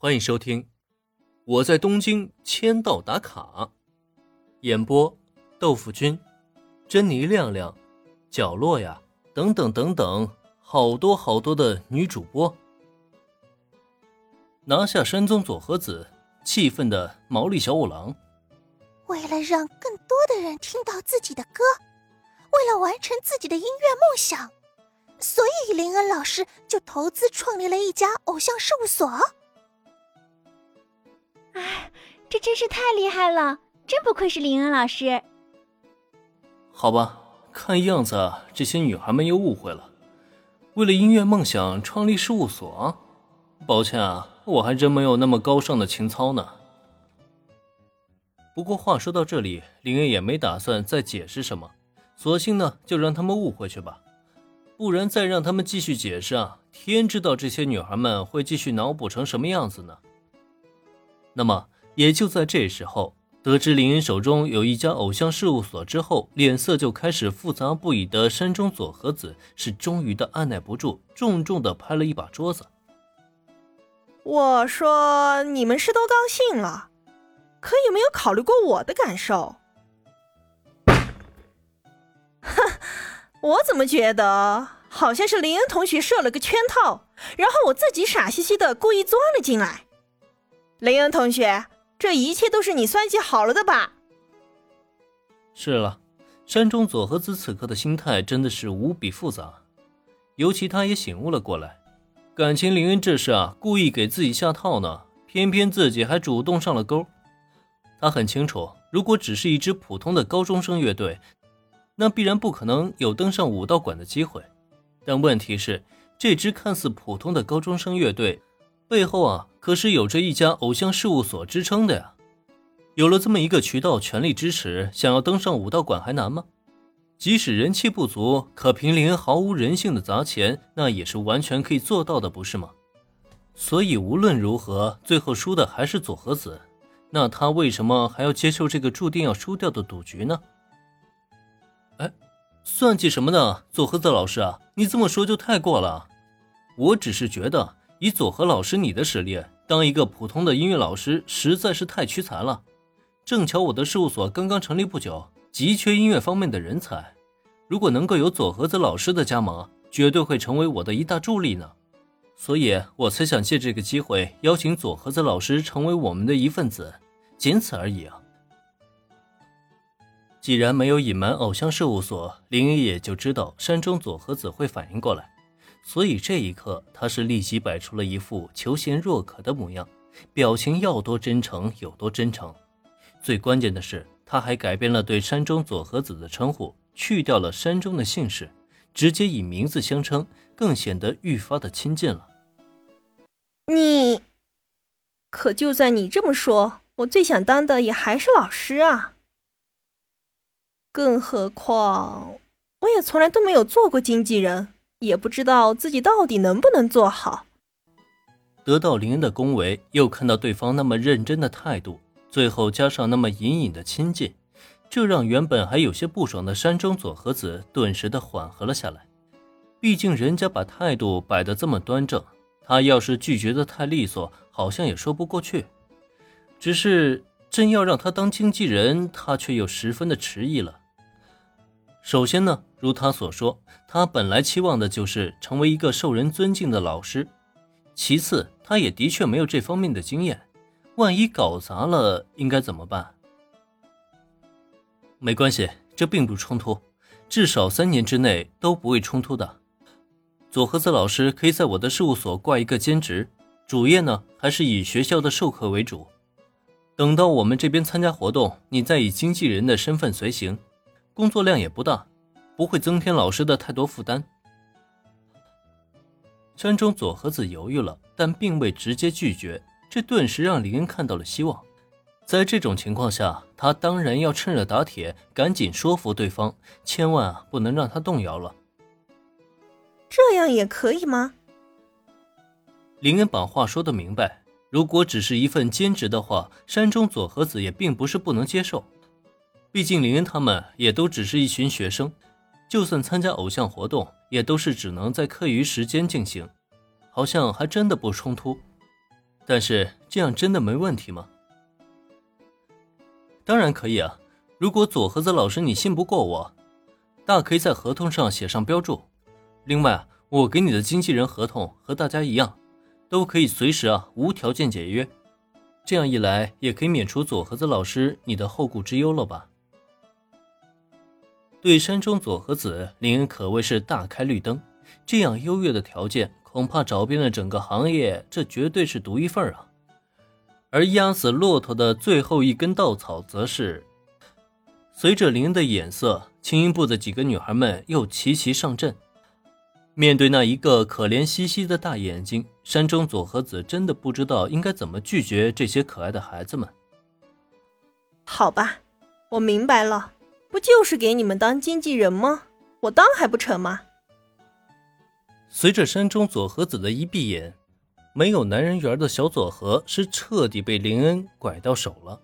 欢迎收听《我在东京签到打卡》，演播：豆腐君、珍妮亮亮、角落呀，等等等等，好多好多的女主播。拿下山宗佐和子，气愤的毛利小五郎。为了让更多的人听到自己的歌，为了完成自己的音乐梦想，所以林恩老师就投资创立了一家偶像事务所。哎，这真是太厉害了！真不愧是林恩老师。好吧，看样子这些女孩们又误会了。为了音乐梦想创立事务所，抱歉啊，我还真没有那么高尚的情操呢。不过话说到这里，林恩也没打算再解释什么，索性呢就让他们误会去吧，不然再让他们继续解释啊，天知道这些女孩们会继续脑补成什么样子呢。那么，也就在这时候，得知林恩手中有一家偶像事务所之后，脸色就开始复杂不已的山中佐和子是终于的按耐不住，重重的拍了一把桌子。我说，你们是都高兴了，可有没有考虑过我的感受？哼，我怎么觉得好像是林恩同学设了个圈套，然后我自己傻兮兮的故意钻了进来。雷恩同学，这一切都是你算计好了的吧？是了，山中佐和子此刻的心态真的是无比复杂，尤其他也醒悟了过来，感情林恩这是啊故意给自己下套呢，偏偏自己还主动上了钩。他很清楚，如果只是一支普通的高中生乐队，那必然不可能有登上武道馆的机会。但问题是，这支看似普通的高中生乐队。背后啊，可是有着一家偶像事务所支撑的呀。有了这么一个渠道，全力支持，想要登上武道馆还难吗？即使人气不足，可凭林毫无人性的砸钱，那也是完全可以做到的，不是吗？所以无论如何，最后输的还是佐和子。那他为什么还要接受这个注定要输掉的赌局呢？哎，算计什么呢？佐和子老师啊，你这么说就太过了。我只是觉得。以佐和老师你的实力，当一个普通的音乐老师实在是太屈才了。正巧我的事务所刚刚成立不久，急缺音乐方面的人才。如果能够有佐和子老师的加盟，绝对会成为我的一大助力呢。所以我才想借这个机会邀请佐和子老师成为我们的一份子，仅此而已啊。既然没有隐瞒偶像事务所，林一也就知道山中佐和子会反应过来。所以这一刻，他是立即摆出了一副求贤若渴的模样，表情要多真诚有多真诚。最关键的是，他还改变了对山中佐和子的称呼，去掉了山中的姓氏，直接以名字相称，更显得愈发的亲近了。你，可就算你这么说，我最想当的也还是老师啊。更何况，我也从来都没有做过经纪人。也不知道自己到底能不能做好。得到林恩的恭维，又看到对方那么认真的态度，最后加上那么隐隐的亲近，这让原本还有些不爽的山中佐和子顿时的缓和了下来。毕竟人家把态度摆得这么端正，他要是拒绝的太利索，好像也说不过去。只是真要让他当经纪人，他却又十分的迟疑了。首先呢，如他所说，他本来期望的就是成为一个受人尊敬的老师。其次，他也的确没有这方面的经验，万一搞砸了，应该怎么办？没关系，这并不冲突，至少三年之内都不会冲突的。佐和子老师可以在我的事务所挂一个兼职，主业呢还是以学校的授课为主。等到我们这边参加活动，你再以经纪人的身份随行。工作量也不大，不会增添老师的太多负担。山中佐和子犹豫了，但并未直接拒绝，这顿时让林恩看到了希望。在这种情况下，他当然要趁热打铁，赶紧说服对方，千万啊不能让他动摇了。这样也可以吗？林恩把话说的明白，如果只是一份兼职的话，山中佐和子也并不是不能接受。毕竟林恩他们也都只是一群学生，就算参加偶像活动，也都是只能在课余时间进行，好像还真的不冲突。但是这样真的没问题吗？当然可以啊！如果左和子老师你信不过我，大可以在合同上写上标注。另外，我给你的经纪人合同和大家一样，都可以随时啊无条件解约。这样一来，也可以免除左和子老师你的后顾之忧了吧？对山中佐和子，林可谓是大开绿灯。这样优越的条件，恐怕找遍了整个行业，这绝对是独一份啊！而压死骆驼的最后一根稻草，则是随着林的眼色，青音部的几个女孩们又齐齐上阵。面对那一个可怜兮兮的大眼睛，山中佐和子真的不知道应该怎么拒绝这些可爱的孩子们。好吧，我明白了，不就是给你们当经纪人吗？我当还不成吗？随着山中佐和子的一闭眼，没有男人缘的小佐和是彻底被林恩拐到手了。